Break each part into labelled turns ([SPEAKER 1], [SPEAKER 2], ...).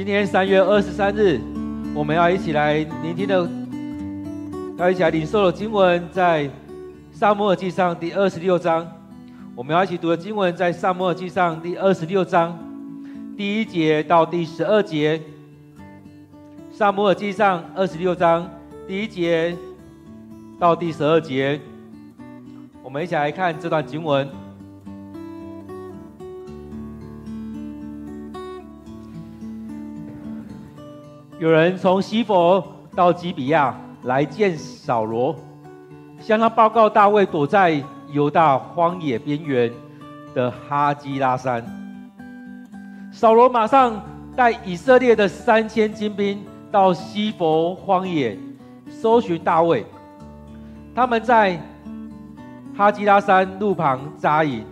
[SPEAKER 1] 今天三月二十三日，我们要一起来聆听的，要一起来领受的经文，在撒母耳记上第二十六章。我们要一起读的经文，在撒母耳记上第二十六章第一节到第十二节。撒母耳记上二十六章第一节到第十二节，我们一起来看这段经文。有人从西弗到基比亚来见扫罗，向他报告大卫躲在犹大荒野边缘的哈基拉山。扫罗马上带以色列的三千精兵到西弗荒野搜寻大卫。他们在哈基拉山路旁扎营。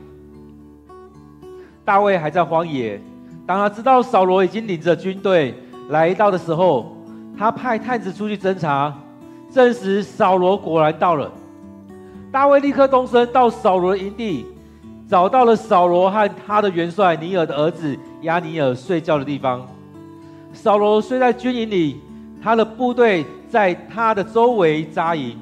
[SPEAKER 1] 大卫还在荒野，当他知道扫罗已经领着军队。来到的时候，他派探子出去侦查，证实扫罗果然到了。大卫立刻动身到扫罗营地，找到了扫罗和他的元帅尼尔的儿子亚尼尔睡觉的地方。扫罗睡在军营里，他的部队在他的周围扎营。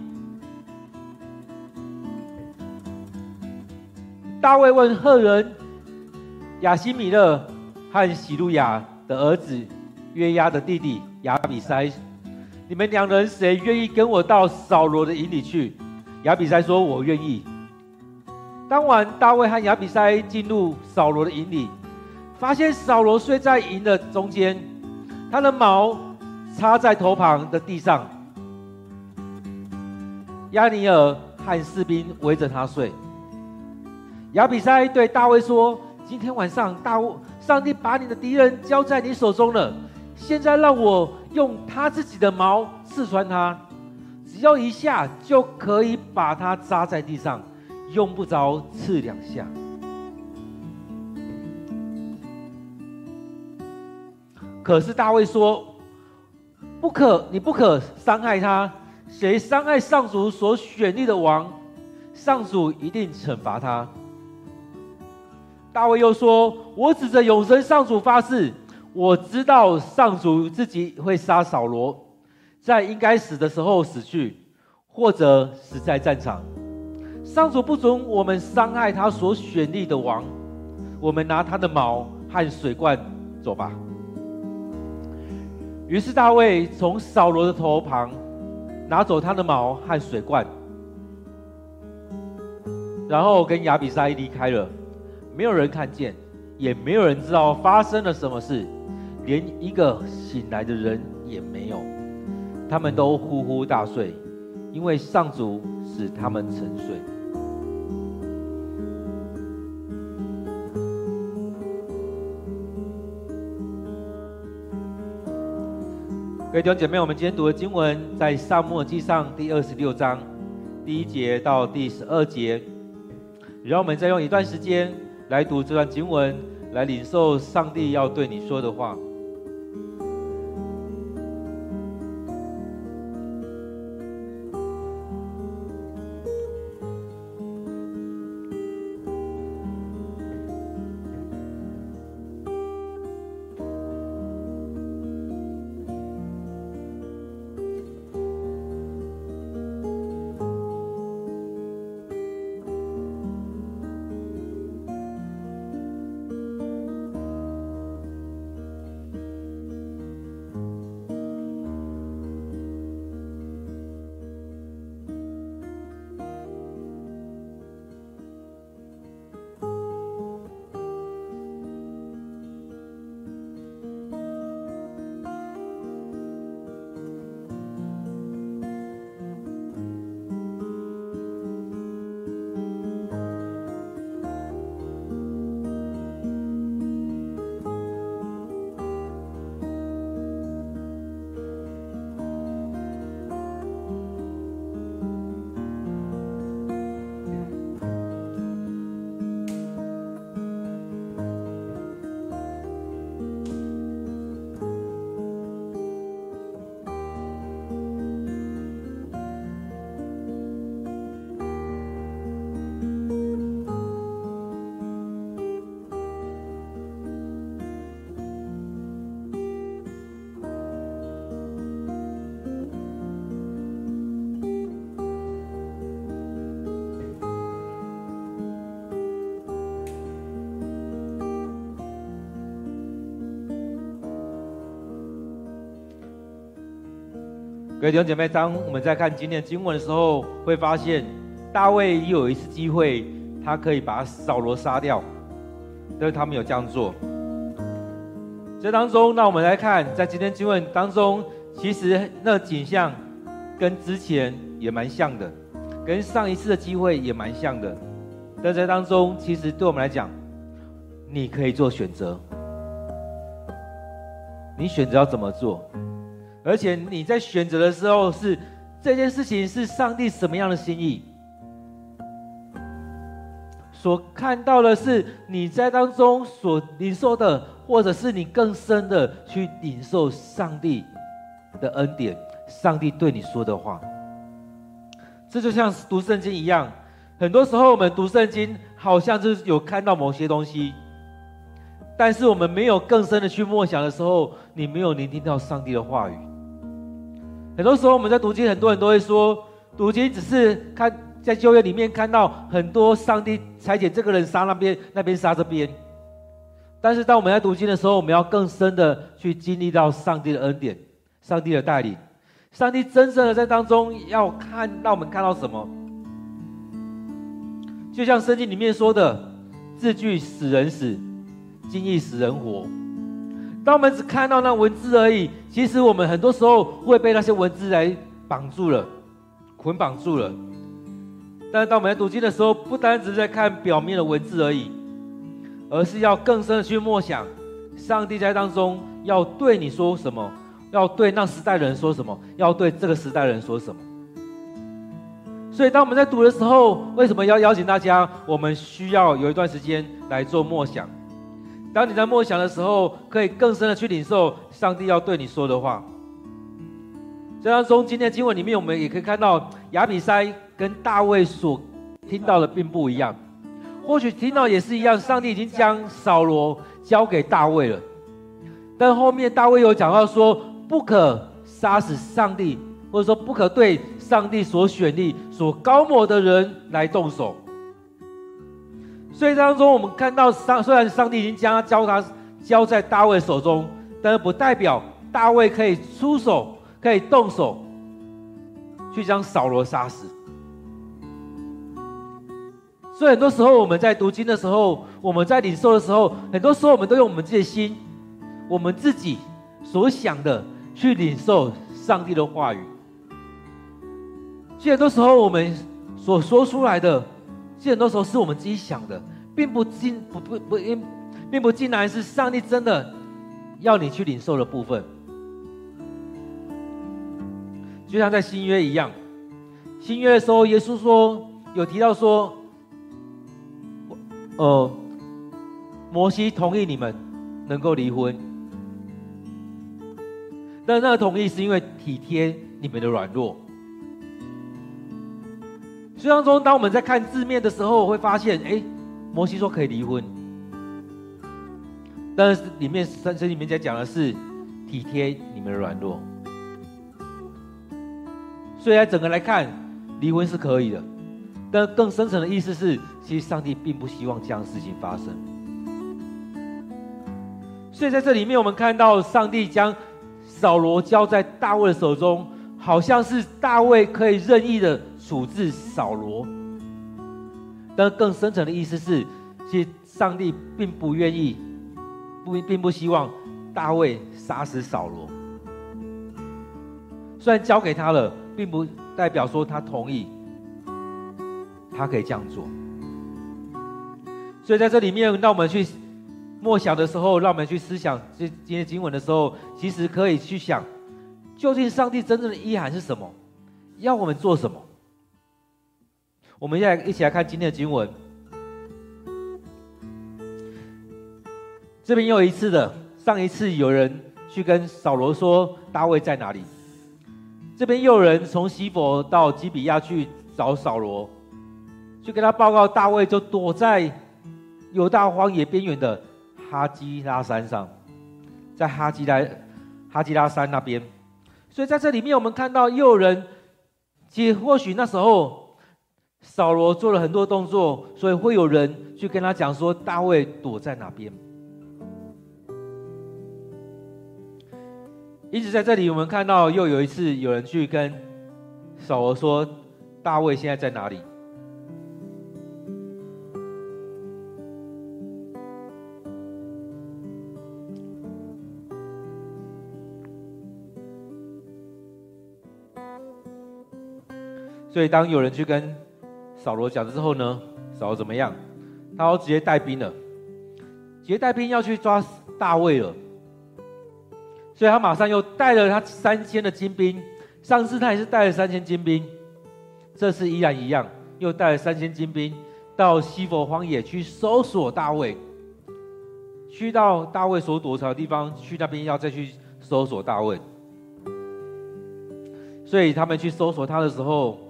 [SPEAKER 1] 大卫问赫人亚西米勒和洗鲁雅的儿子。约押的弟弟亚比筛，你们两人谁愿意跟我到扫罗的营里去？亚比筛说：“我愿意。”当晚，大卫和亚比筛进入扫罗的营里，发现扫罗睡在营的中间，他的矛插在头旁的地上。亚尼尔和士兵围着他睡。亚比筛对大卫说：“今天晚上，大卫，上帝把你的敌人交在你手中了。”现在让我用他自己的矛刺穿他，只要一下就可以把他扎在地上，用不着刺两下。可是大卫说：“不可，你不可伤害他。谁伤害上主所选立的王，上主一定惩罚他。”大卫又说：“我指着永生上主发誓。”我知道上主自己会杀扫罗，在应该死的时候死去，或者死在战场。上主不准我们伤害他所选立的王，我们拿他的矛和水罐走吧。于是大卫从扫罗的头旁拿走他的矛和水罐，然后跟亚比筛离开了。没有人看见，也没有人知道发生了什么事。连一个醒来的人也没有，他们都呼呼大睡，因为上主使他们沉睡。各位弟兄姐妹，我们今天读的经文在撒母耳记上第二十六章第一节到第十二节，让我们再用一段时间来读这段经文，来领受上帝要对你说的话。嗯。各位弟兄姐妹，当我们在看今天的经文的时候，会发现大卫又有一次机会，他可以把扫罗杀掉，但是他没有这样做。这当中，那我们来看，在今天经文当中，其实那景象跟之前也蛮像的，跟上一次的机会也蛮像的。但在当中，其实对我们来讲，你可以做选择，你选择要怎么做，而且你在选择的时候是这件事情是上帝什么样的心意，所看到的是你在当中所领受的。或者是你更深的去领受上帝的恩典，上帝对你说的话，这就像读圣经一样。很多时候我们读圣经，好像就是有看到某些东西，但是我们没有更深的去默想的时候，你没有聆听到上帝的话语。很多时候我们在读经，很多人都会说，读经只是看在旧约里面看到很多上帝裁剪这个人杀那边，那边杀这边。但是，当我们在读经的时候，我们要更深的去经历到上帝的恩典、上帝的带领、上帝真正的在当中要看让我们看到什么？就像圣经里面说的：“字句使人死，经意使人活。”当我们只看到那文字而已，其实我们很多时候会被那些文字来绑住了、捆绑住了。但是，当我们在读经的时候，不单只是在看表面的文字而已。而是要更深的去默想，上帝在当中要对你说什么，要对那时代的人说什么，要对这个时代人说什么。所以，当我们在读的时候，为什么要邀请大家？我们需要有一段时间来做默想。当你在默想的时候，可以更深的去领受上帝要对你说的话。这当中，今天经文里面，我们也可以看到亚比筛跟大卫所听到的并不一样。或许听到也是一样，上帝已经将扫罗交给大卫了，但后面大卫有讲到说，不可杀死上帝，或者说不可对上帝所选立、所膏抹的人来动手。所以当中我们看到上，虽然上帝已经将他交他交在大卫手中，但是不代表大卫可以出手，可以动手去将扫罗杀死。所以很多时候我们在读经的时候，我们在领受的时候，很多时候我们都用我们自己的心，我们自己所想的去领受上帝的话语。其实很多时候我们所说出来的，其实很多时候是我们自己想的，并不尽不不不因，并不尽然是上帝真的要你去领受的部分。就像在新约一样，新约的时候，耶稣说有提到说。呃，摩西同意你们能够离婚，但那个同意是因为体贴你们的软弱。当中，当我们在看字面的时候，会发现，哎，摩西说可以离婚，但是里面圣经里面在讲的是体贴你们的软弱。所以，在整个来看，离婚是可以的。但更深层的意思是，其实上帝并不希望这样的事情发生。所以在这里面，我们看到上帝将扫罗交在大卫的手中，好像是大卫可以任意的处置扫罗。但更深层的意思是，其实上帝并不愿意，不并不希望大卫杀死扫罗。虽然交给他了，并不代表说他同意。他可以这样做，所以在这里面，让我们去默想的时候，让我们去思想这今天经文的时候，其实可以去想，究竟上帝真正的意涵是什么？要我们做什么？我们现在一起来看今天的经文。这边又一次的，上一次有人去跟扫罗说大卫在哪里，这边又有人从西伯到基比亚去找扫罗。去跟他报告，大卫就躲在犹大荒野边缘的哈基拉山上，在哈基拉哈基拉山那边。所以在这里面，我们看到又有人，其实或许那时候扫罗做了很多动作，所以会有人去跟他讲说，大卫躲在哪边。一直在这里，我们看到又有一次有人去跟扫罗说：“大卫现在在哪里？”所以，当有人去跟扫罗讲之后呢，扫罗怎么样？他要直接带兵了，直接带兵要去抓大卫了。所以他马上又带了他三千的精兵。上次他也是带了三千精兵，这次依然一样，又带了三千精兵到西弗荒野去搜索大卫。去到大卫所躲藏的地方，去那边要再去搜索大卫。所以他们去搜索他的时候。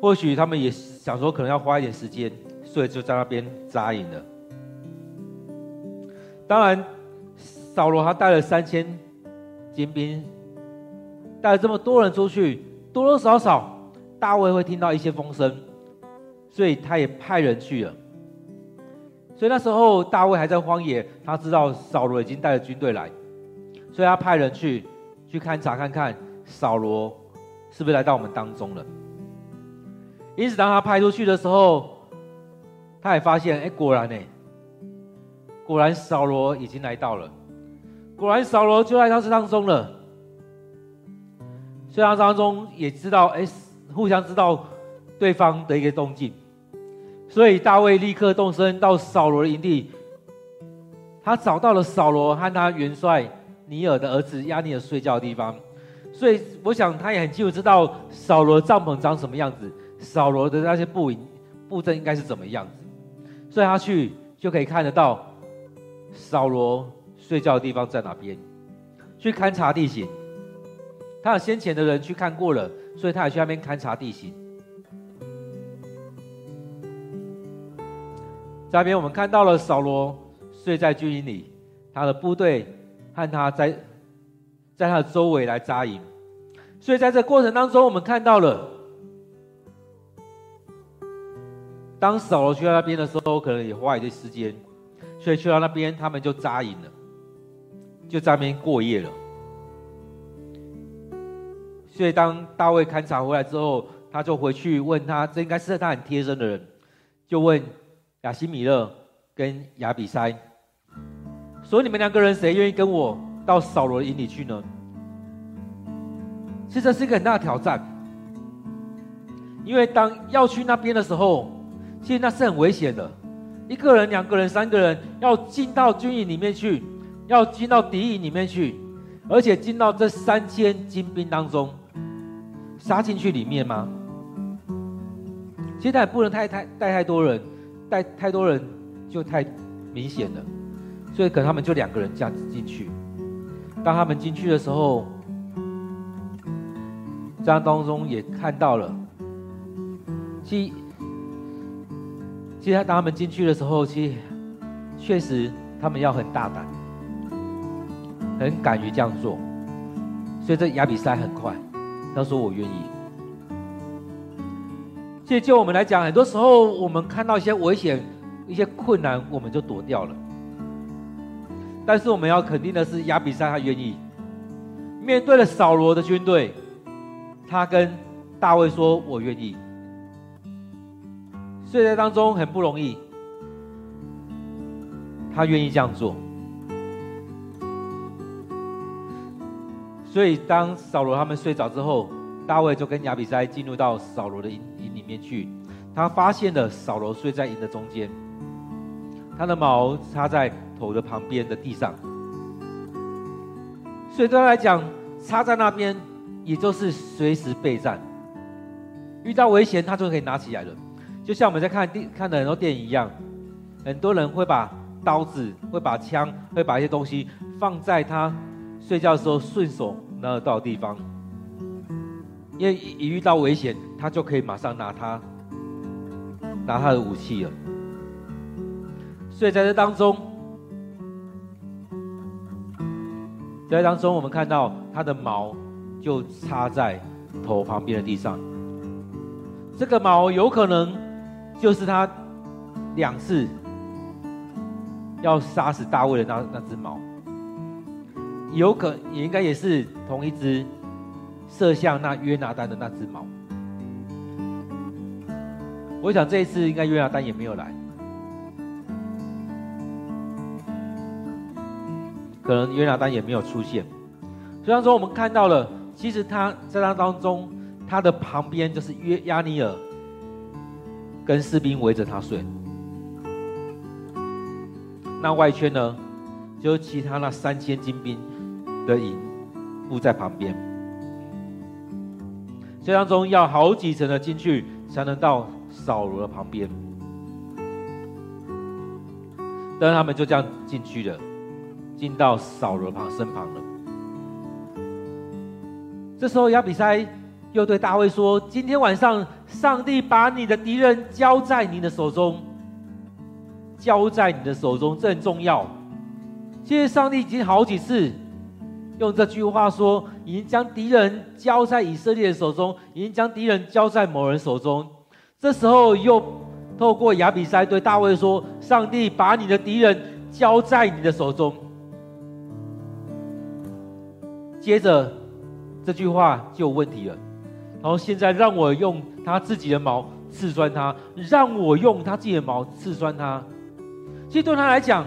[SPEAKER 1] 或许他们也想说，可能要花一点时间，所以就在那边扎营了。当然，扫罗他带了三千精兵，带了这么多人出去，多多少少大卫会听到一些风声，所以他也派人去了。所以那时候大卫还在荒野，他知道扫罗已经带了军队来，所以他派人去去勘察看看扫罗是不是来到我们当中了。因此，当他派出去的时候，他也发现，哎，果然呢，果然扫罗已经来到了，果然扫罗就在他身当中了。所以他当中也知道，哎，互相知道对方的一个动静，所以大卫立刻动身到扫罗的营地，他找到了扫罗和他元帅尼尔的儿子亚尼尔睡觉的地方，所以我想他也很清楚知道扫罗帐篷长什么样子。扫罗的那些布营布阵应该是怎么样子，所以他去就可以看得到扫罗睡觉的地方在哪边，去勘察地形。他有先前的人去看过了，所以他也去那边勘察地形。在那边我们看到了扫罗睡在军营里，他的部队和他在在他的周围来扎营，所以在这过程当中，我们看到了。当扫罗去到那边的时候，可能也花一点时间，所以去到那边，他们就扎营了，就在那边过夜了。所以当大卫勘察回来之后，他就回去问他，这应该是他很贴身的人，就问亚希米勒跟亚比筛，说你们两个人谁愿意跟我到扫罗的营里去呢？其实这是一个很大的挑战，因为当要去那边的时候。其实那是很危险的，一个人、两个人、三个人要进到军营里面去，要进到敌营里面去，而且进到这三千精兵当中，杀进去里面吗？其实也不能太太带太多人，带太多人就太明显了，所以可能他们就两个人这样子进去。当他们进去的时候，这样当中也看到了，其。其实当他们进去的时候，其实确实他们要很大胆，很敢于这样做。所以这亚比筛很快，他说：“我愿意。”其实就我们来讲，很多时候我们看到一些危险、一些困难，我们就躲掉了。但是我们要肯定的是，亚比筛他愿意面对了扫罗的军队，他跟大卫说：“我愿意。”睡在当中很不容易，他愿意这样做。所以当扫罗他们睡着之后，大卫就跟亚比筛进入到扫罗的营营里面去。他发现了扫罗睡在营的中间，他的矛插在头的旁边的地上。所以对他来讲，插在那边也就是随时备战，遇到危险他就可以拿起来了。就像我们在看电看的很多电影一样，很多人会把刀子、会把枪、会把一些东西放在他睡觉的时候顺手拿得到的地方，因为一遇到危险，他就可以马上拿他拿他的武器了。所以在这当中，在当中我们看到他的毛就插在头旁边的地上，这个毛有可能。就是他两次要杀死大卫的那那只猫，有可也应该也是同一只射向那约拿单的那只猫。我想这一次应该约拿单也没有来，可能约拿单也没有出现。虽然说我们看到了，其实他在那当中，他的旁边就是约亚尼尔跟士兵围着他睡。那外圈呢，就其他那三千精兵的营布在旁边。这当中要好几层的进去，才能到扫罗的旁边。但是他们就这样进去了，进到扫罗旁身旁了。这时候亚比筛又对大卫说：“今天晚上，上帝把你的敌人交在你的手中。”交在你的手中，这很重要。其实上帝已经好几次用这句话说，已经将敌人交在以色列的手中，已经将敌人交在某人手中。这时候又透过亚比筛对大卫说：“上帝把你的敌人交在你的手中。”接着这句话就有问题了。然后现在让我用他自己的矛刺穿他，让我用他自己的矛刺穿他。其实对他来讲，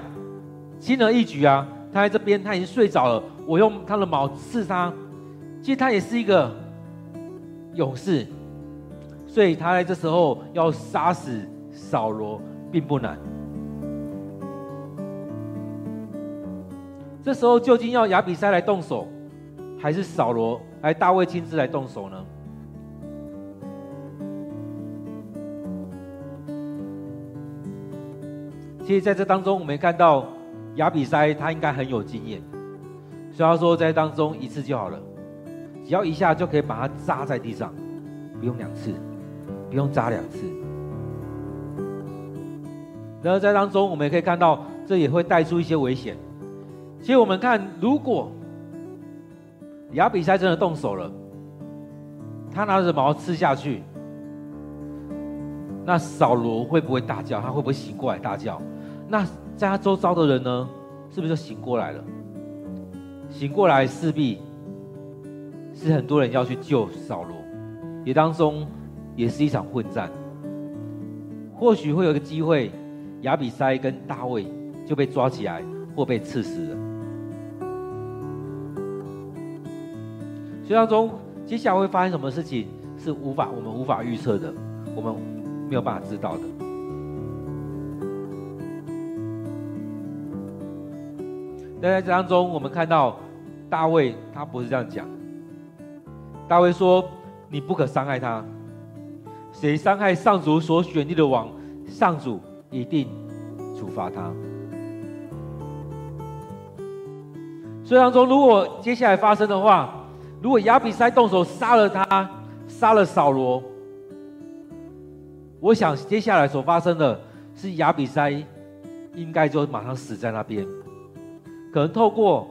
[SPEAKER 1] 轻而易举啊！他在这边，他已经睡着了。我用他的矛刺他，其实他也是一个勇士，所以他在这时候要杀死扫罗并不难。这时候究竟要亚比筛来动手，还是扫罗来大卫亲自来动手呢？其实在这当中，我们看到亚比筛他应该很有经验，所以他说在当中一次就好了，只要一下就可以把它扎在地上，不用两次，不用扎两次。然后在当中，我们也可以看到，这也会带出一些危险。其实我们看，如果亚比筛真的动手了，他拿着矛刺下去，那扫罗会不会大叫？他会不会醒过来大叫？那在他周遭的人呢，是不是就醒过来了？醒过来势必是很多人要去救扫罗，也当中也是一场混战。或许会有个机会，亚比筛跟大卫就被抓起来或被刺死了。所以当中接下来会发生什么事情，是无法我们无法预测的，我们没有办法知道的。但在这当中，我们看到大卫他不是这样讲。大卫说：“你不可伤害他，谁伤害上主所选立的王，上主一定处罚他。”所以当中，如果接下来发生的话，如果亚比筛动手杀了他，杀了扫罗，我想接下来所发生的是亚比筛应该就马上死在那边。可能透过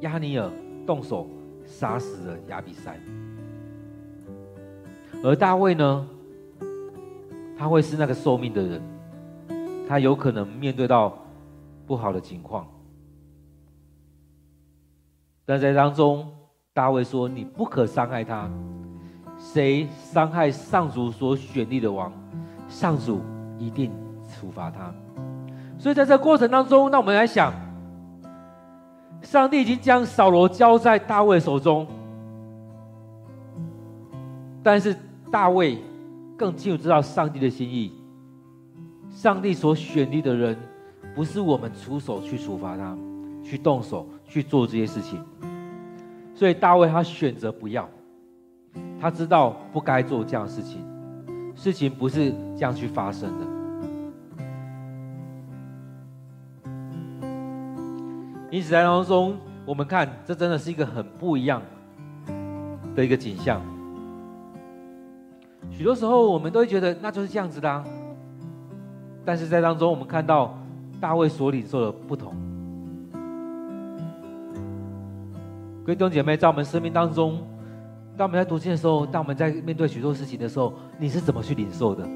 [SPEAKER 1] 亚尼尔动手杀死了亚比筛，而大卫呢，他会是那个受命的人，他有可能面对到不好的情况。但在当中，大卫说：“你不可伤害他，谁伤害上主所选立的王，上主一定处罚他。”所以在这个过程当中，那我们来想。上帝已经将扫罗交在大卫手中，但是大卫更清楚知道上帝的心意。上帝所选立的人，不是我们出手去处罚他，去动手去做这些事情。所以大卫他选择不要，他知道不该做这样的事情，事情不是这样去发生的。因此，在当中，我们看，这真的是一个很不一样的一个景象。许多时候，我们都会觉得那就是这样子的啊。但是在当中，我们看到大卫所领受的不同。各位弟兄姐妹，在我们生命当中，当我们在读经的时候，当我们在面对许多事情的时候，你是怎么去领受的？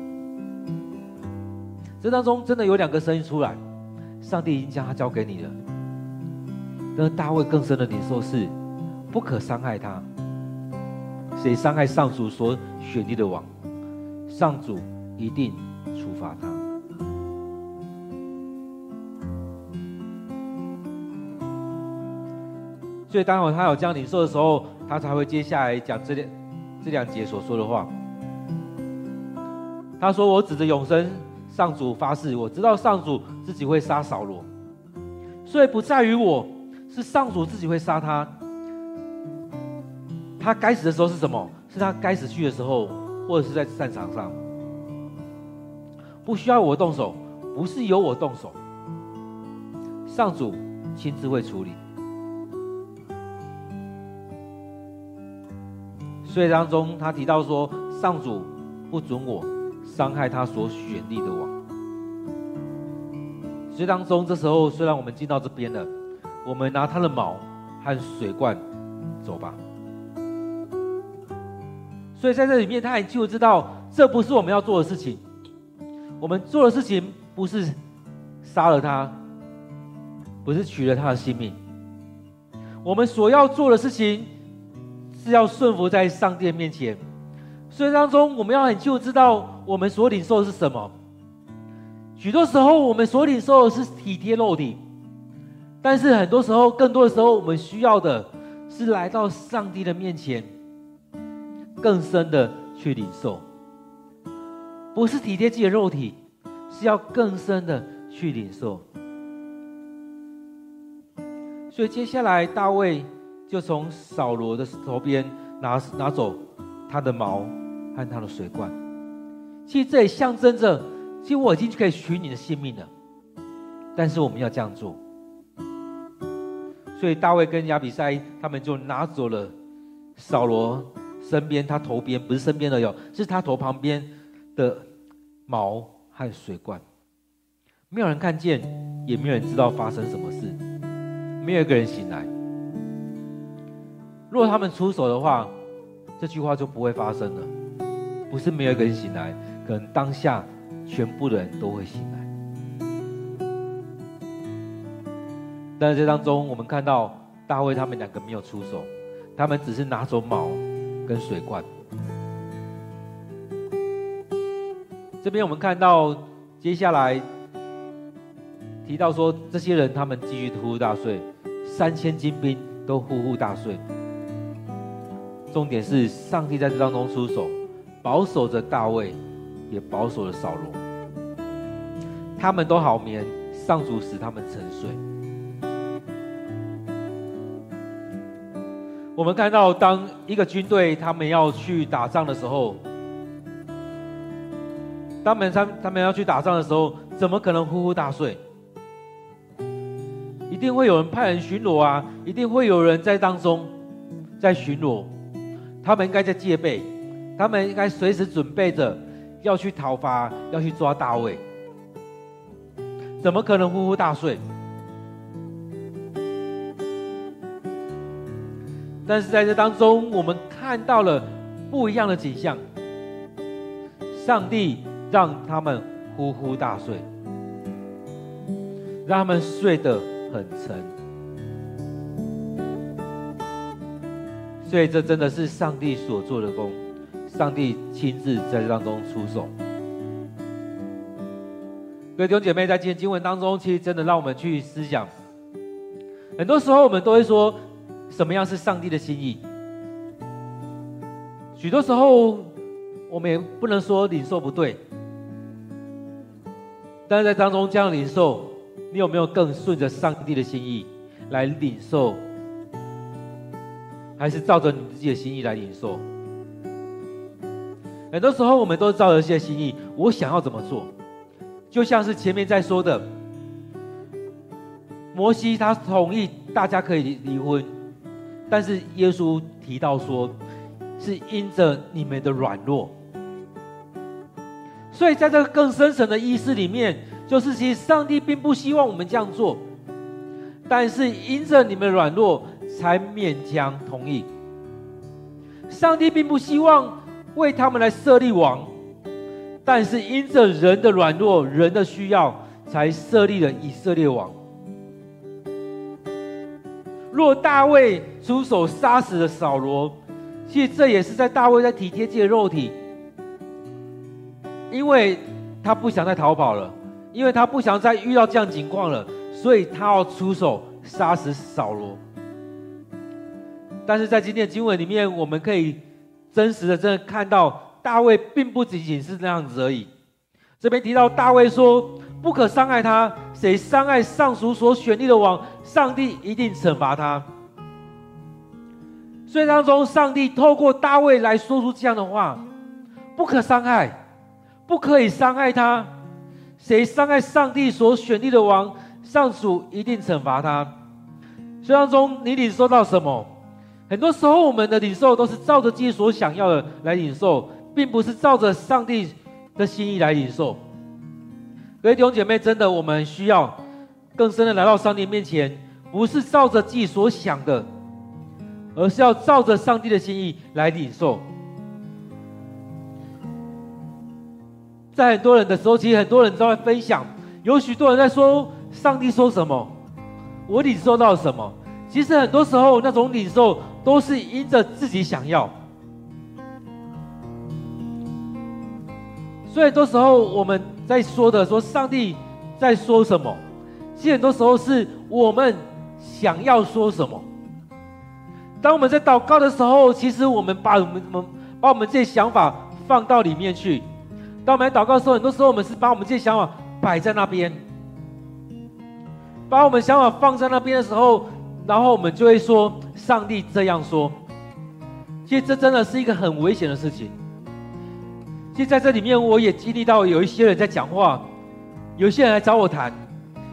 [SPEAKER 1] 这当中真的有两个声音出来。上帝已经将他交给你了。但大卫更深的领受是，不可伤害他。谁伤害上主所选立的王，上主一定处罚他。所以，当他有这样领受的时候，他才会接下来讲这两这两节所说的话。他说：“我指着永生上主发誓，我知道上主自己会杀扫罗，所以不在于我，是上主自己会杀他。他该死的时候是什么？是他该死去的时候，或者是在战场上，不需要我动手，不是由我动手，上主亲自会处理。”所以当中，他提到说，上主不准我伤害他所选立的王。所以当中，这时候虽然我们进到这边了，我们拿他的矛和水罐走吧。所以在这里面，他很清楚知道，这不是我们要做的事情。我们做的事情不是杀了他，不是取了他的性命。我们所要做的事情。是要顺服在上帝面前，所以当中我们要很清楚知道我们所领受的是什么。许多时候我们所领受的是体贴肉体，但是很多时候，更多的时候，我们需要的是来到上帝的面前，更深的去领受，不是体贴自己的肉体，是要更深的去领受。所以接下来大卫。就从扫罗的头边拿拿走他的矛和他的水罐，其实这也象征着，其实我已经可以取你的性命了，但是我们要这样做。所以大卫跟亚比筛他们就拿走了扫罗身边他头边不是身边的有，是他头旁边的矛和水罐，没有人看见，也没有人知道发生什么事，没有一个人醒来。如果他们出手的话，这句话就不会发生了。不是没有一个人醒来，可能当下全部的人都会醒来。但是这当中，我们看到大卫他们两个没有出手，他们只是拿走矛跟水罐。这边我们看到接下来提到说，这些人他们继续呼呼大睡，三千精兵都呼呼大睡。重点是上帝在这当中出手，保守着大卫，也保守了扫罗。他们都好眠，上主使他们沉睡。我们看到，当一个军队他们要去打仗的时候，当他们他他们要去打仗的时候，怎么可能呼呼大睡？一定会有人派人巡逻啊，一定会有人在当中在巡逻。他们应该在戒备，他们应该随时准备着要去讨伐，要去抓大卫。怎么可能呼呼大睡？但是在这当中，我们看到了不一样的景象。上帝让他们呼呼大睡，让他们睡得很沉。所以这真的是上帝所做的工，上帝亲自在这当中出手。各位弟兄姐妹，在今天经文当中，其实真的让我们去思想。很多时候我们都会说，什么样是上帝的心意？许多时候我们也不能说领受不对，但是在当中这样领受，你有没有更顺着上帝的心意来领受？还是照着你自己的心意来领受。很多时候，我们都照着自己的心意，我想要怎么做，就像是前面在说的，摩西他同意大家可以离婚，但是耶稣提到说，是因着你们的软弱。所以，在这个更深层的意思里面，就是其实上帝并不希望我们这样做，但是因着你们软弱。才勉强同意。上帝并不希望为他们来设立王，但是因着人的软弱、人的需要，才设立了以色列王。若大卫出手杀死了扫罗，其实这也是在大卫在体贴自己的肉体，因为他不想再逃跑了，因为他不想再遇到这样情况了，所以他要出手杀死扫罗。但是在今天的经文里面，我们可以真实的真的看到，大卫并不仅仅是这样子而已。这边提到大卫说：“不可伤害他，谁伤害上主所选立的王，上帝一定惩罚他。”所以当中，上帝透过大卫来说出这样的话：“不可伤害，不可以伤害他，谁伤害上帝所选立的王，上主一定惩罚他。”所以当中，你领受到什么？很多时候，我们的领受都是照着自己所想要的来领受，并不是照着上帝的心意来领受。各位弟兄姐妹，真的，我们需要更深的来到上帝面前，不是照着自己所想的，而是要照着上帝的心意来领受。在很多人的时候，其实很多人都在分享，有许多人在说上帝说什么，我领受到什么。其实很多时候，那种领受。都是因着自己想要，所以很多时候我们在说的说上帝在说什么，其实很多时候是我们想要说什么。当我们在祷告的时候，其实我们把我们我们把我们这些想法放到里面去。当我们祷告的时候，很多时候我们是把我们这些想法摆在那边，把我们想法放在那边的时候。然后我们就会说：“上帝这样说。”其实这真的是一个很危险的事情。其实在这里面，我也经历到有一些人在讲话，有些人来找我谈。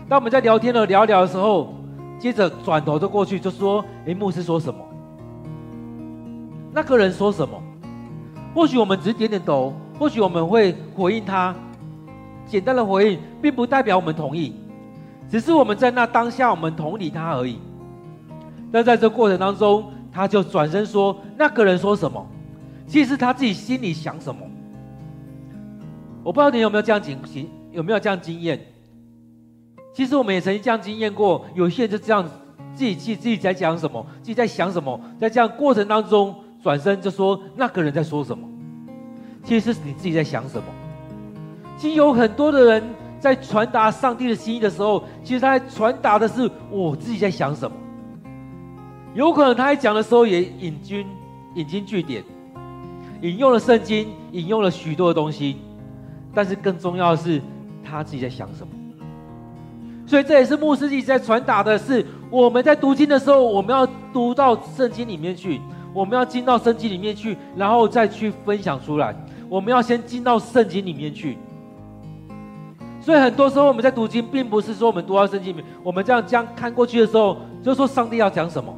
[SPEAKER 1] 当我们在聊天的聊聊的时候，接着转头就过去就说：“诶，牧师说什么？那个人说什么？”或许我们只是点点头，或许我们会回应他，简单的回应，并不代表我们同意，只是我们在那当下我们同理他而已。但在这过程当中，他就转身说：“那个人说什么？其实他自己心里想什么。”我不知道你有没有这样经经，有没有这样经验？其实我们也曾经这样经验过。有些人就这样自己自己在讲什么，自己在想什么，在这样过程当中转身就说：“那个人在说什么？”其实是你自己在想什么。其实有很多的人在传达上帝的心意的时候，其实他在传达的是我自己在想什么。有可能他在讲的时候也引经引经据典，引用了圣经，引用了许多的东西，但是更重要的是他自己在想什么。所以这也是牧师一直在传达的是，我们在读经的时候，我们要读到圣经里面去，我们要进到圣经里面去，然后再去分享出来。我们要先进到圣经里面去。所以很多时候我们在读经，并不是说我们读到圣经里面，我们这样这样看过去的时候，就说上帝要讲什么。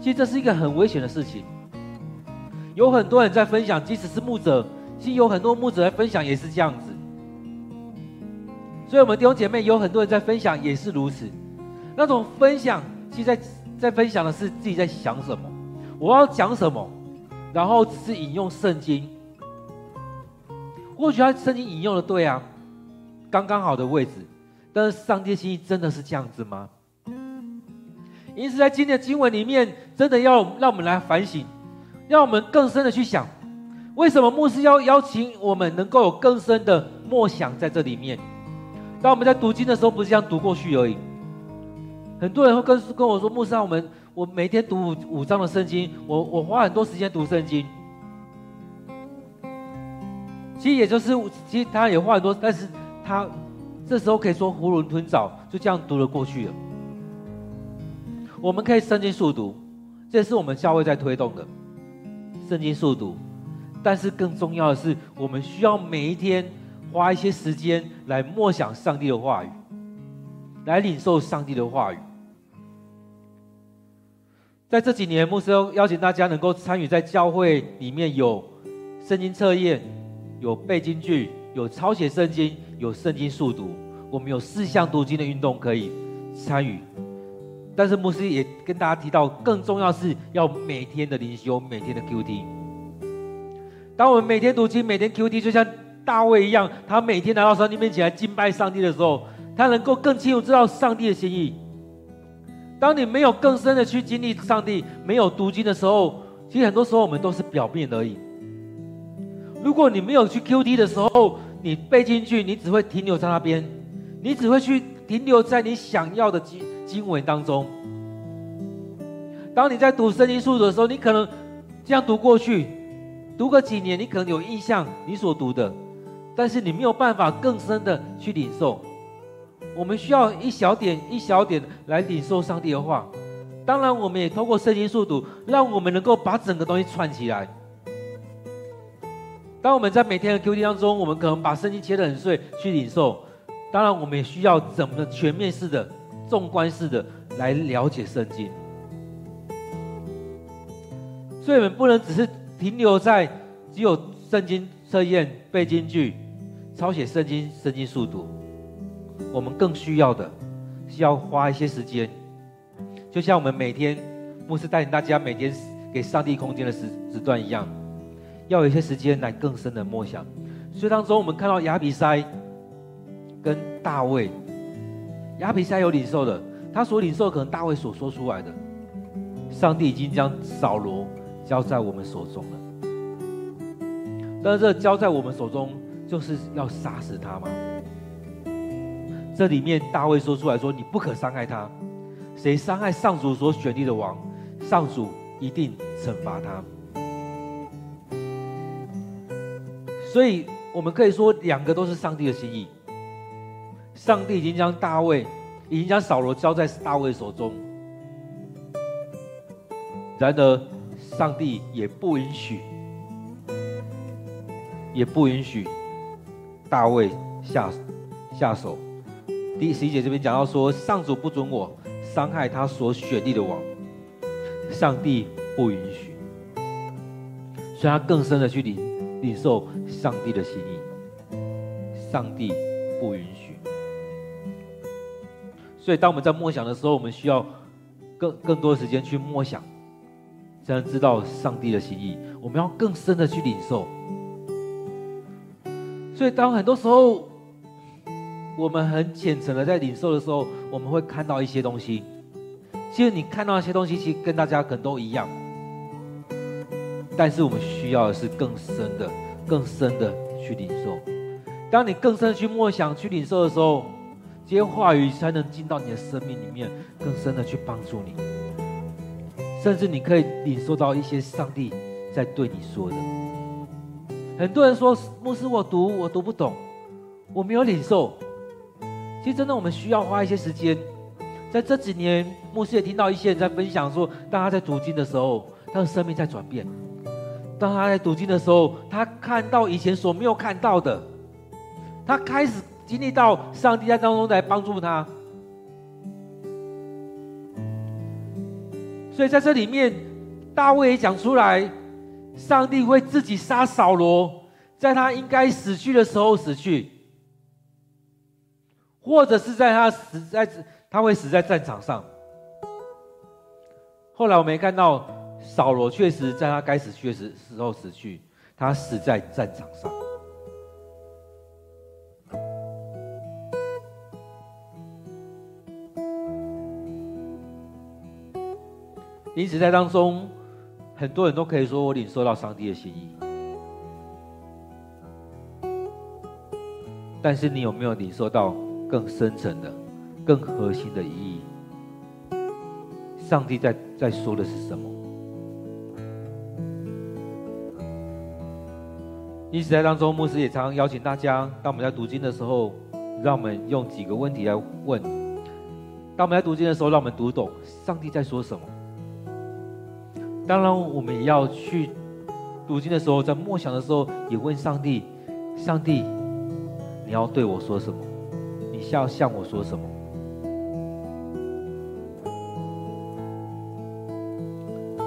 [SPEAKER 1] 其实这是一个很危险的事情。有很多人在分享，即使是牧者，其实有很多牧者在分享也是这样子。所以，我们弟兄姐妹有很多人在分享也是如此。那种分享，其实在在分享的是自己在想什么，我要讲什么，然后只是引用圣经。或许他圣经引用的对啊，刚刚好的位置，但是上帝心意真的是这样子吗？因此，在今天的经文里面，真的要让我们来反省，让我们更深的去想，为什么牧师要邀请我们能够有更深的默想在这里面？当我们在读经的时候，不是这样读过去而已。很多人会跟跟我说：“牧师，我们我每天读五五章的圣经，我我花很多时间读圣经。”其实也就是，其实他也花很多，但是他这时候可以说囫囵吞枣，就这样读了过去了。我们可以圣经速读，这是我们教会在推动的圣经速读。但是更重要的是，我们需要每一天花一些时间来默想上帝的话语，来领受上帝的话语。在这几年，牧师邀请大家能够参与在教会里面有圣经测验、有背金句、有抄写圣经、有圣经速读，我们有四项读经的运动可以参与。但是牧师也跟大家提到，更重要是要每天的灵修，每天的 QT。当我们每天读经，每天 QT，就像大卫一样，他每天来到上帝面前来敬拜上帝的时候，他能够更清楚知道上帝的心意。当你没有更深的去经历上帝，没有读经的时候，其实很多时候我们都是表面而已。如果你没有去 QT 的时候，你背进去，你只会停留在那边，你只会去停留在你想要的经经文当中。当你在读圣经书的时候，你可能这样读过去，读个几年，你可能有印象你所读的，但是你没有办法更深的去领受。我们需要一小点一小点来领受上帝的话。当然，我们也通过圣经速读，让我们能够把整个东西串起来。当我们在每天的 QT 当中，我们可能把圣经切得很碎去领受。当然，我们也需要怎么全面式的、纵观式的来了解圣经。所以，我们不能只是停留在只有圣经测验、背经句、抄写圣经、圣经速读。我们更需要的是要花一些时间，就像我们每天牧师带领大家每天给上帝空间的时时段一样。要有一些时间来更深的默想，所以当中我们看到亚比筛跟大卫，亚比筛有领受的，他所领受可能大卫所说出来的，上帝已经将扫罗交在我们手中了，但是这交在我们手中就是要杀死他吗？这里面大卫说出来说，你不可伤害他，谁伤害上主所选立的王，上主一定惩罚他。所以，我们可以说，两个都是上帝的心意。上帝已经将大卫，已经将扫罗交在大卫手中。然而，上帝也不允许，也不允许大卫下下手。第十一节这边讲到说，上主不准我伤害他所选立的王，上帝不允许，所以他更深的去领领受。上帝的心意，上帝不允许。所以，当我们在默想的时候，我们需要更更多时间去默想，才能知道上帝的心意。我们要更深的去领受。所以，当很多时候我们很虔诚的在领受的时候，我们会看到一些东西。其实，你看到那些东西，其实跟大家可能都一样，但是我们需要的是更深的。更深的去领受，当你更深的去默想、去领受的时候，这些话语才能进到你的生命里面，更深的去帮助你。甚至你可以领受到一些上帝在对你说的。很多人说牧师，我读我读不懂，我没有领受。其实真的，我们需要花一些时间。在这几年，牧师也听到一些人在分享说，当他在读经的时候，他的生命在转变。当他在读经的时候，他看到以前所没有看到的，他开始经历到上帝在当中来帮助他。所以在这里面，大卫也讲出来，上帝会自己杀扫罗，在他应该死去的时候死去，或者是在他死在他会死在战场上。后来我没看到。扫罗确实在他该死去的时时候死去，他死在战场上。因此，在当中，很多人都可以说我领受到上帝的心意，但是你有没有领受到更深层的、更核心的意义？上帝在在说的是什么？因此，在当中，牧师也常常邀请大家，当我们在读经的时候，让我们用几个问题来问。当我们在读经的时候，让我们读懂上帝在说什么。当然，我们也要去读经的时候，在默想的时候，也问上帝：上帝，你要对我说什么？你要向我说什么？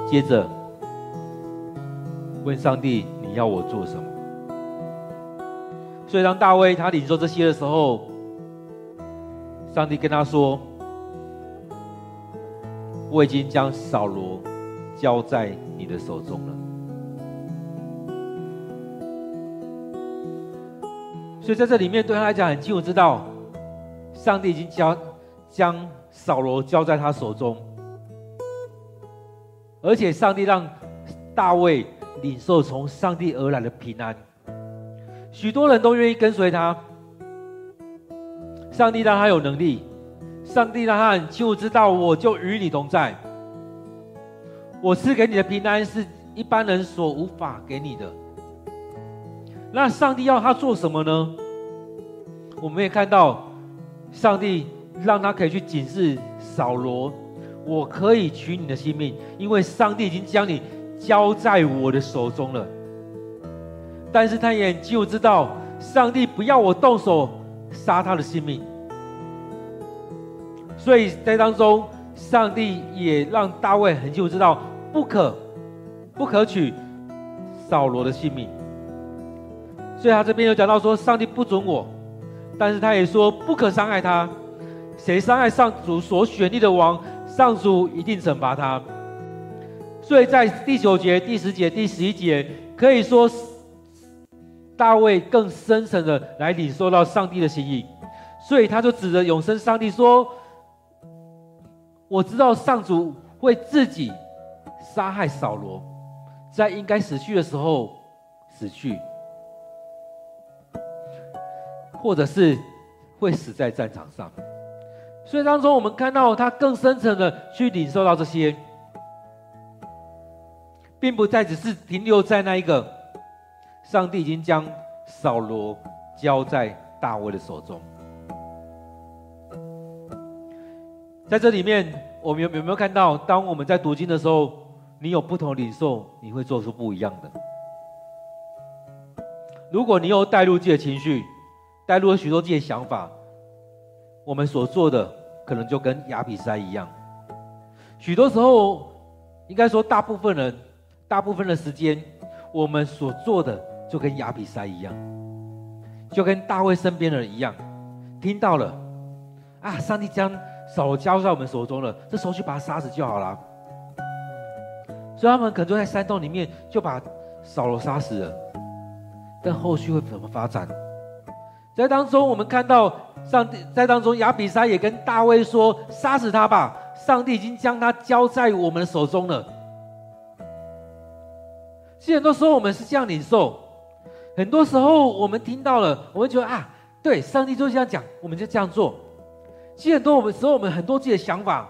[SPEAKER 1] 接着问上帝：你要我做什么？所以，当大卫他领受这些的时候，上帝跟他说：“我已经将扫罗交在你的手中了。”所以，在这里面对他来讲很清楚知道，上帝已经交将扫罗交在他手中，而且上帝让大卫领受从上帝而来的平安，许多人都愿意跟随他。上帝让他有能力，上帝让他很清楚知道，我就与你同在。我赐给你的平安是一般人所无法给你的。那上帝要他做什么呢？我们也看到，上帝让他可以去警示扫罗，我可以取你的性命，因为上帝已经将你交在我的手中了。但是他也很清楚知道，上帝不要我动手杀他的性命，所以在当中，上帝也让大卫很清楚知道，不可，不可取扫罗的性命。所以他这边有讲到说，上帝不准我，但是他也说不可伤害他。谁伤害上主所选立的王，上主一定惩罚他。所以在第九节、第十节、第十一节，可以说大卫更深层的来领受到上帝的心意。所以他就指着永生上帝说：“我知道上主会自己杀害扫罗，在应该死去的时候死去。”或者是会死在战场上，所以当中我们看到他更深层的去领受到这些，并不再只是停留在那一个，上帝已经将扫罗交在大卫的手中。在这里面，我们有有没有看到，当我们在读经的时候，你有不同领受，你会做出不一样的。如果你有带入自己的情绪，带入了许多自己的想法，我们所做的可能就跟亚比筛一样。许多时候，应该说大部分人，大部分的时间，我们所做的就跟亚比筛一样，就跟大卫身边的人一样，听到了，啊，上帝将扫罗交在我们手中了，这时候去把他杀死就好了。所以他们可能就在山洞里面就把扫罗杀死了，但后续会怎么发展？在当中，我们看到上帝在当中，亚比筛也跟大卫说：“杀死他吧！上帝已经将他交在我们的手中了。”其实很多时候我们是这样领受，很多时候我们听到了，我们觉得啊，对，上帝就这样讲，我们就这样做。其实很多我们时候，我们很多自己的想法，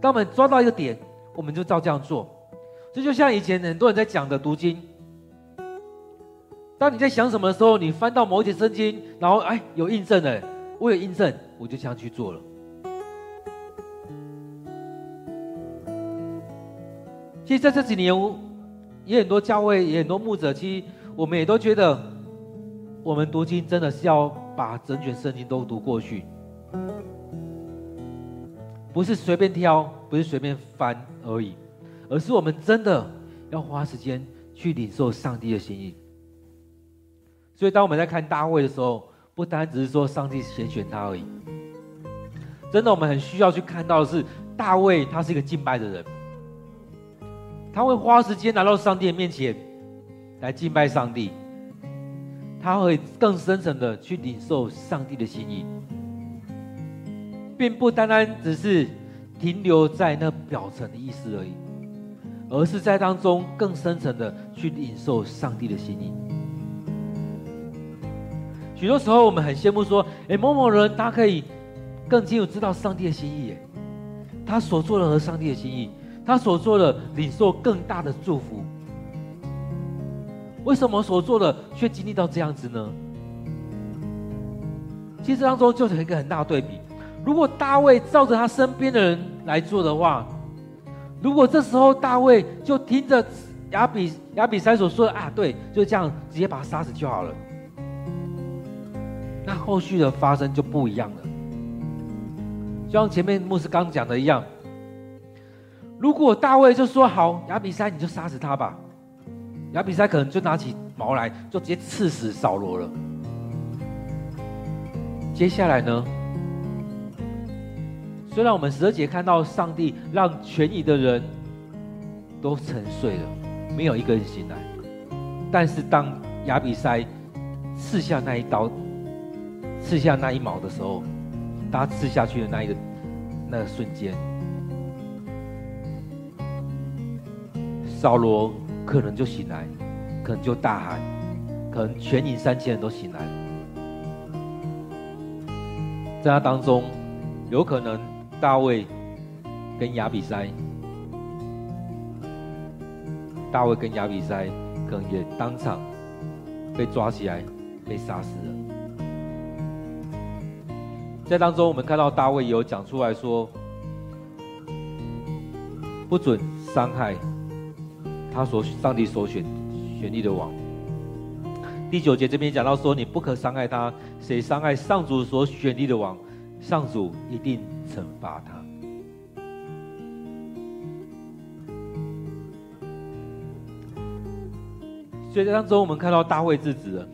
[SPEAKER 1] 当我们抓到一个点，我们就照这样做。这就像以前很多人在讲的读经。当你在想什么的时候，你翻到某一节圣经，然后哎有印证了，我有印证，我就这样去做了。其实在这几年，也很多教会，也很多牧者，其实我们也都觉得，我们读经真的是要把整卷圣经都读过去，不是随便挑，不是随便翻而已，而是我们真的要花时间去领受上帝的心意。所以，当我们在看大卫的时候，不单只是说上帝拣选他而已。真的，我们很需要去看到的是，大卫他是一个敬拜的人，他会花时间来到上帝的面前来敬拜上帝，他会更深层的去领受上帝的心意，并不单单只是停留在那表层的意思而已，而是在当中更深层的去领受上帝的心意。许多时候，我们很羡慕说：“哎，某某人他可以更清楚知道上帝的心意，他所做的和上帝的心意，他所做的领受更大的祝福。为什么所做的却经历到这样子呢？其实当中就是一个很大的对比。如果大卫照着他身边的人来做的话，如果这时候大卫就听着亚比亚比筛所说的啊，对，就这样直接把他杀死就好了。”那后续的发生就不一样了，就像前面牧师刚讲的一样，如果大卫就说好，亚比筛你就杀死他吧，亚比筛可能就拿起矛来，就直接刺死扫罗了。接下来呢？虽然我们十二节看到上帝让全营的人都沉睡了，没有一个人醒来，但是当亚比筛刺下那一刀。刺下那一矛的时候，他刺下去的那一个那个瞬间，扫罗可能就醒来，可能就大喊，可能全营三千人都醒来。在他当中，有可能大卫跟亚比筛，大卫跟亚比筛可能也当场被抓起来，被杀死了。在当中，我们看到大卫有讲出来说，不准伤害他所上帝所选选立的王。第九节这边讲到说，你不可伤害他，谁伤害上主所选立的王，上主一定惩罚他。所以在当中，我们看到大卫制止了。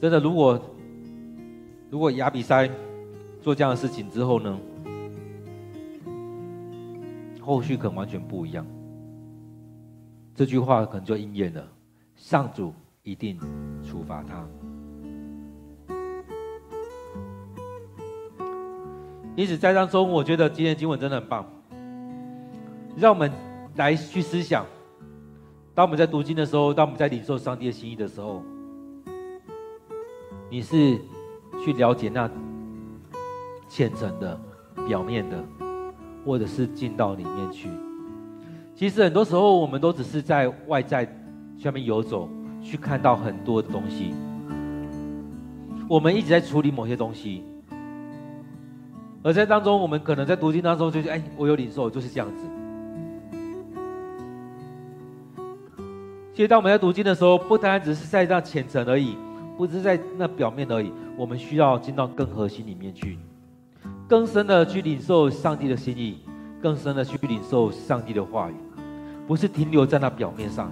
[SPEAKER 1] 真的，如果如果亚比筛做这样的事情之后呢，后续可能完全不一样。这句话可能就应验了，上主。一定处罚他。因此，在当中，我觉得今天的经文真的很棒，让我们来去思想：当我们在读经的时候，当我们在领受上帝的心意的时候，你是去了解那浅层的、表面的，或者是进到里面去？其实很多时候，我们都只是在外在下面游走。去看到很多的东西，我们一直在处理某些东西，而在当中，我们可能在读经当中就是，哎，我有领受，就是这样子。其实，当我们在读经的时候，不单单只是在那浅层而已，不只是在那表面而已，我们需要进到更核心里面去，更深的去领受上帝的心意，更深的去领受上帝的话语，不是停留在那表面上。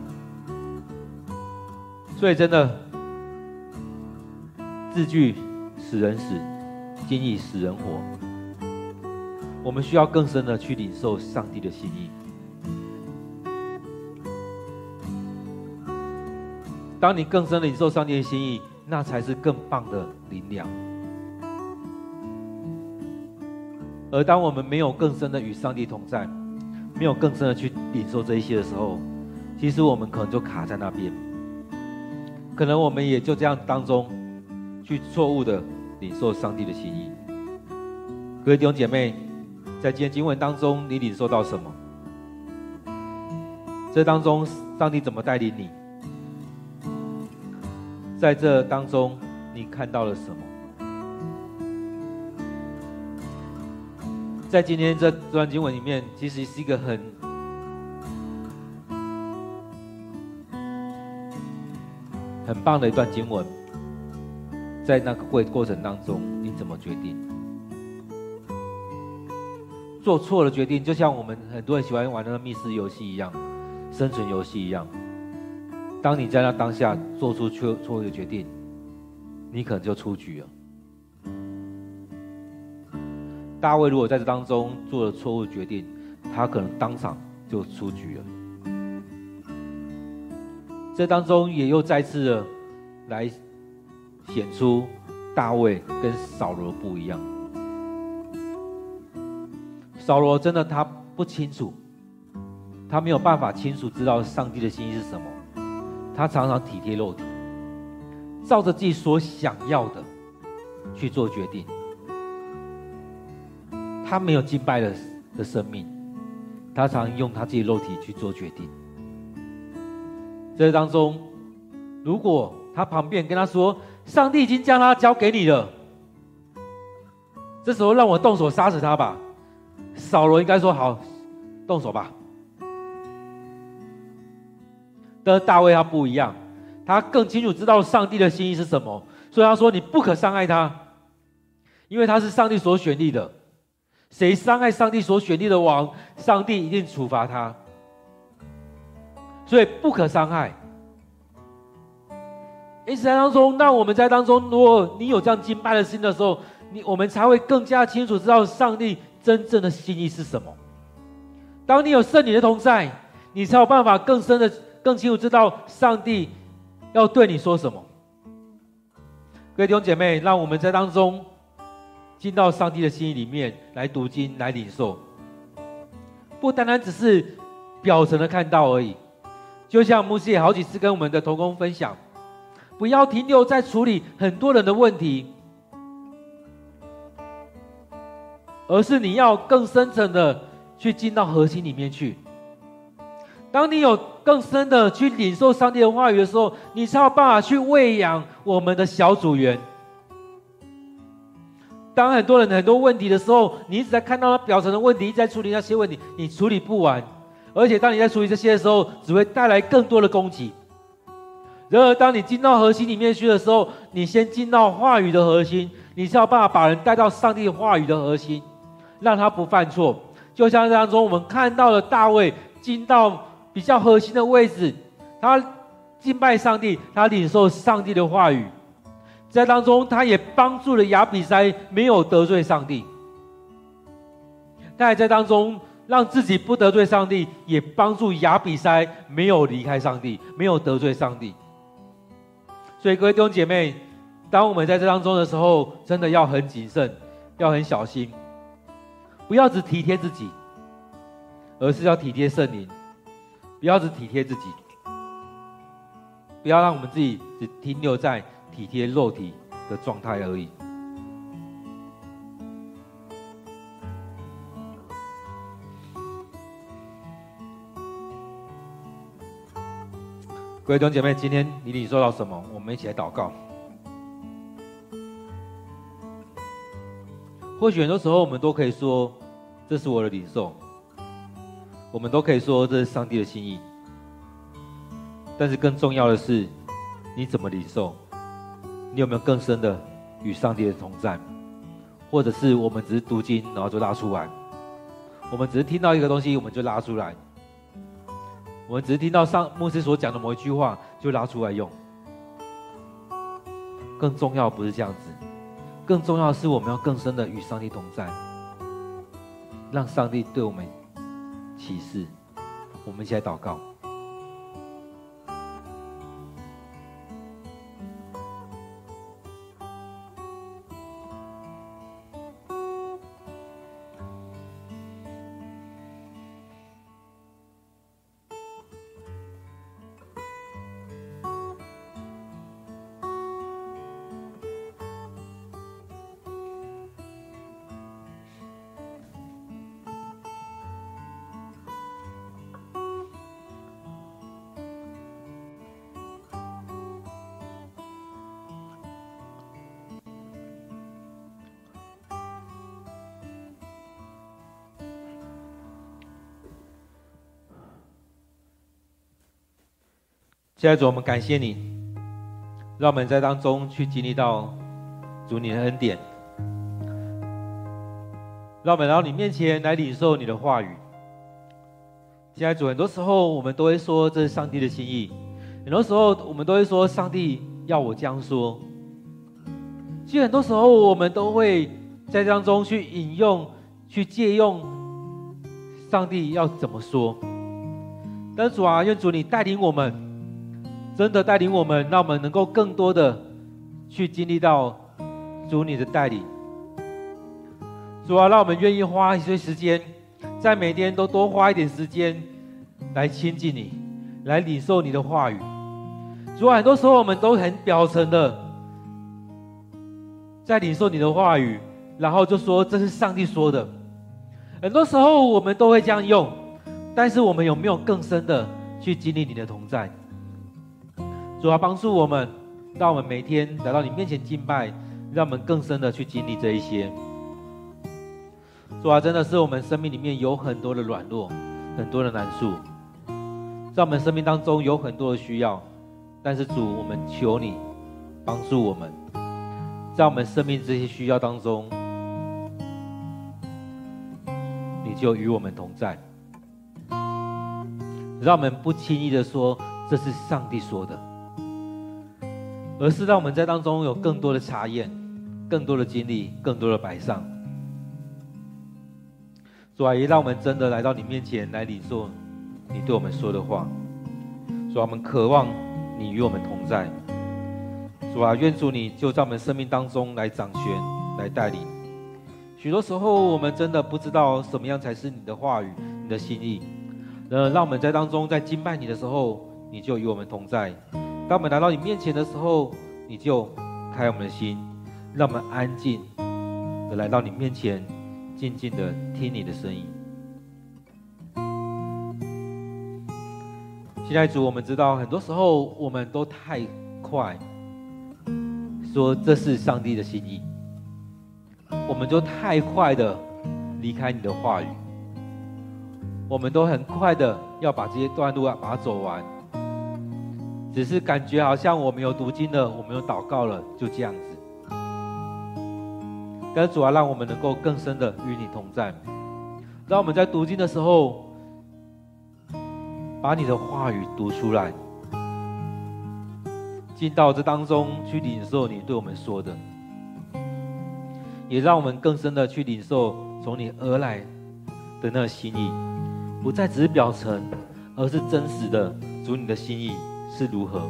[SPEAKER 1] 所以，真的，字句使人死，经意使人活。我们需要更深的去领受上帝的心意。当你更深的领受上帝的心意，那才是更棒的灵粮。而当我们没有更深的与上帝同在，没有更深的去领受这一些的时候，其实我们可能就卡在那边。可能我们也就这样当中，去错误的领受上帝的心意。各位弟兄姐妹，在今天经文当中，你领受到什么？这当中，上帝怎么带领你？在这当中，你看到了什么？在今天这段经文里面，其实是一个很。很棒的一段经文，在那个会过程当中，你怎么决定？做错了决定，就像我们很多人喜欢玩那个密室游戏一样，生存游戏一样。当你在那当下做出错错误的决定，你可能就出局了。大卫如果在这当中做了错误决定，他可能当场就出局了。这当中也又再次的来显出大卫跟扫罗不一样。扫罗真的他不清楚，他没有办法清楚知道上帝的心意是什么，他常常体贴肉体，照着自己所想要的去做决定。他没有敬拜的的生命，他常用他自己肉体去做决定。这当中，如果他旁边跟他说：“上帝已经将他交给你了。”这时候让我动手杀死他吧。扫罗应该说：“好，动手吧。”但大卫他不一样，他更清楚知道上帝的心意是什么，所以他说：“你不可伤害他，因为他是上帝所选立的。谁伤害上帝所选立的王，上帝一定处罚他。”所以不可伤害。因此在当中，那我们在当中，如果你有这样敬拜的心的时候，你我们才会更加清楚知道上帝真正的心意是什么。当你有圣灵的同在，你才有办法更深的、更清楚知道上帝要对你说什么。各位弟兄姐妹，让我们在当中进到上帝的心意里面来读经、来领受，不单单只是表层的看到而已。就像牧师也好几次跟我们的同工分享，不要停留在处理很多人的问题，而是你要更深层的去进到核心里面去。当你有更深的去领受上帝的话语的时候，你才有办法去喂养我们的小组员。当很多人很多问题的时候，你一直在看到他表层的问题，一直在处理那些问题，你处理不完。而且当你在处理这些的时候，只会带来更多的攻击。然而，当你进到核心里面去的时候，你先进到话语的核心，你是要办法把人带到上帝话语的核心，让他不犯错。就像当中我们看到了大卫进到比较核心的位置，他敬拜上帝，他领受上帝的话语。在当中，他也帮助了亚比筛没有得罪上帝。他也在当中让自己不得罪上帝，也帮助亚比筛没有离开上帝，没有得罪上帝。所以，各位弟兄姐妹，当我们在这当中的时候，真的要很谨慎，要很小心，不要只体贴自己，而是要体贴圣灵；不要只体贴自己，不要让我们自己只停留在。体贴肉体的状态而已。各位弟兄姐妹，今天你领受到什么？我们一起来祷告。或许很多时候我们都可以说，这是我的领受；我们都可以说，这是上帝的心意。但是更重要的是，你怎么领受？你有没有更深的与上帝的同在？或者是我们只是读经，然后就拉出来？我们只是听到一个东西，我们就拉出来？我们只是听到上牧师所讲的某一句话，就拉出来用？更重要不是这样子，更重要是我们要更深的与上帝同在，让上帝对我们启示。我们一起来祷告。现在主，我们感谢你，让我们在当中去经历到主你的恩典，让我们到你面前来领受你的话语。现在主，很多时候我们都会说这是上帝的心意，很多时候我们都会说上帝要我这样说。其实很多时候我们都会在当中去引用、去借用上帝要怎么说。但主啊，愿主你带领我们。真的带领我们，让我们能够更多的去经历到主你的带领。主啊，让我们愿意花一些时间，在每天都多花一点时间来亲近你，来领受你的话语。主啊，很多时候我们都很表层的在领受你的话语，然后就说这是上帝说的。很多时候我们都会这样用，但是我们有没有更深的去经历你的同在？主啊，帮助我们，让我们每天来到你面前敬拜，让我们更深的去经历这一些。主啊，真的是我们生命里面有很多的软弱，很多的难处，在我们生命当中有很多的需要，但是主，我们求你帮助我们，在我们生命这些需要当中，你就与我们同在，让我们不轻易的说这是上帝说的。而是让我们在当中有更多的查验，更多的经历，更多的摆上。主啊，也让我们真的来到你面前来领受你对我们说的话。主啊，我们渴望你与我们同在。主啊，愿主你就在我们生命当中来掌权，来带领。许多时候，我们真的不知道什么样才是你的话语、你的心意。呃，让我们在当中，在敬拜你的时候，你就与我们同在；当我们来到你面前的时候，你就开我们的心，让我们安静的来到你面前，静静的听你的声音。现在主，我们知道，很多时候我们都太快说这是上帝的心意。我们就太快的离开你的话语，我们都很快的要把这些段路啊把它走完，只是感觉好像我们有读经了，我们有祷告了，就这样子。但是主啊，让我们能够更深的与你同在，让我们在读经的时候，把你的话语读出来，进到这当中去领受你对我们说的。也让我们更深的去领受从你而来的那个心意，不再只是表层，而是真实的。主，你的心意是如何？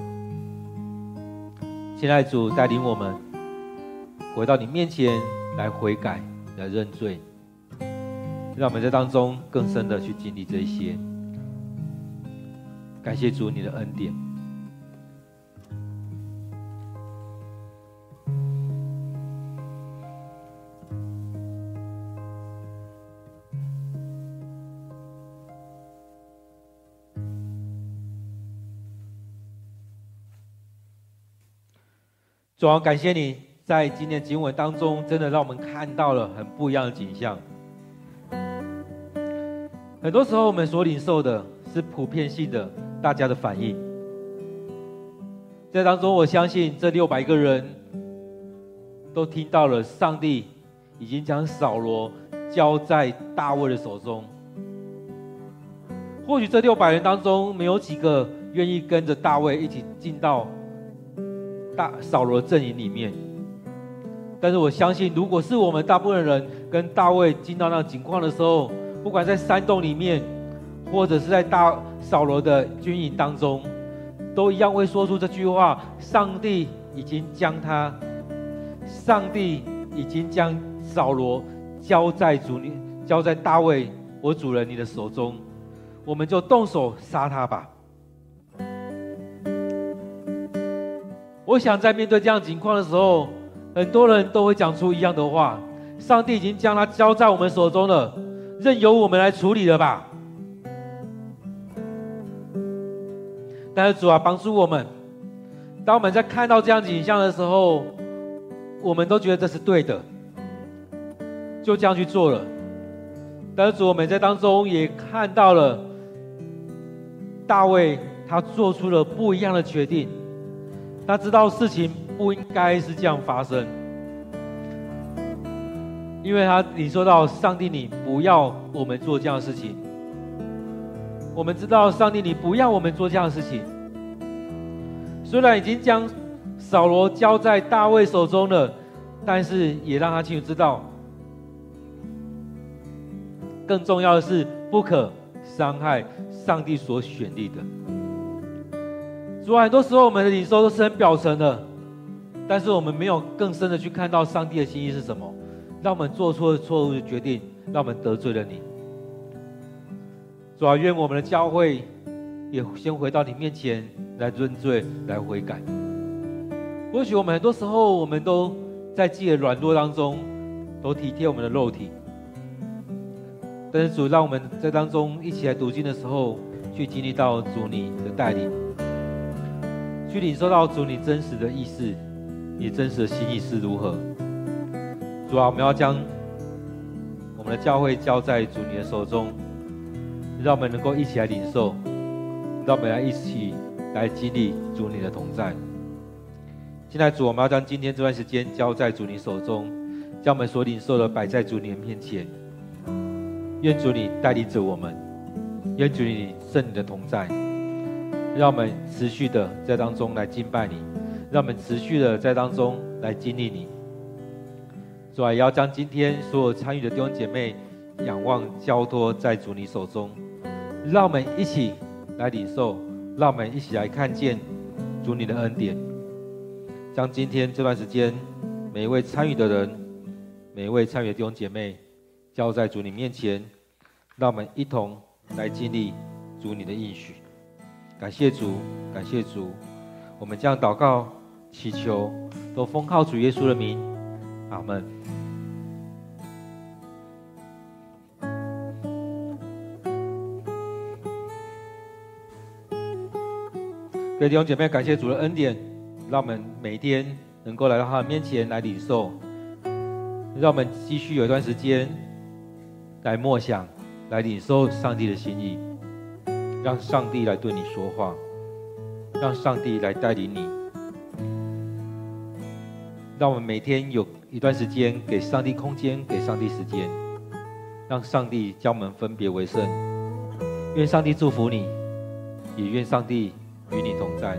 [SPEAKER 1] 现在主带领我们回到你面前来悔改、来认罪，让我们在当中更深的去经历这些。感谢主你的恩典。主啊，感谢你在今天经文当中，真的让我们看到了很不一样的景象。很多时候，我们所领受的是普遍性的，大家的反应。在当中，我相信这六百个人都听到了，上帝已经将扫罗交在大卫的手中。或许这六百人当中，没有几个愿意跟着大卫一起进到。大扫罗阵营里面，但是我相信，如果是我们大部分人跟大卫进到那个景况的时候，不管在山洞里面，或者是在大扫罗的军营当中，都一样会说出这句话：上帝已经将他，上帝已经将扫罗交在主你，交在大卫我主人你的手中，我们就动手杀他吧。我想在面对这样情况的时候，很多人都会讲出一样的话：上帝已经将他交在我们手中了，任由我们来处理了吧。但是主啊，帮助我们，当我们在看到这样景象的时候，我们都觉得这是对的，就这样去做了。但是主，我们在当中也看到了大卫，他做出了不一样的决定。他知道事情不应该是这样发生，因为他你说到上帝，你不要我们做这样的事情。我们知道上帝，你不要我们做这样的事情。虽然已经将扫罗交在大卫手中了，但是也让他清楚知道，更重要的是不可伤害上帝所选立的。主啊，很多时候我们的领受都是很表层的，但是我们没有更深的去看到上帝的心意是什么，让我们做出了错误的决定，让我们得罪了你。主啊，愿我们的教会也先回到你面前来认罪、来悔改。或许我们很多时候我们都在自己的软弱当中，都体贴我们的肉体，但是主让我们在当中一起来读经的时候，去经历到主你的带领。去领受到主你真实的意思，你真实的心意是如何？主啊，我们要将我们的教会交在主你的手中，让我们能够一起来领受，让我们来一起来经历主你的同在。现在主，我们要将今天这段时间交在主你手中，将我们所领受的摆在主你的面前。愿主你带领着我们，愿主你圣你的同在。让我们持续的在当中来敬拜你，让我们持续的在当中来经历你。主啊，也要将今天所有参与的弟兄姐妹仰望交托在主你手中，让我们一起来领受，让我们一起来看见主你的恩典。将今天这段时间每一位参与的人每一位参与的弟兄姐妹，交在主你面前，让我们一同来经历主你的应许。感谢主，感谢主，我们将祷告、祈求，都奉靠主耶稣的名，阿门。各位弟兄姐妹，感谢主的恩典，让我们每天能够来到他的面前来领受。让我们继续有一段时间来默想，来领受上帝的心意，让上帝来对你说话，让上帝来带领你。让我们每天有一段时间给上帝空间，给上帝时间，让上帝将我们分别为圣。愿上帝祝福你，也愿上帝与你同在。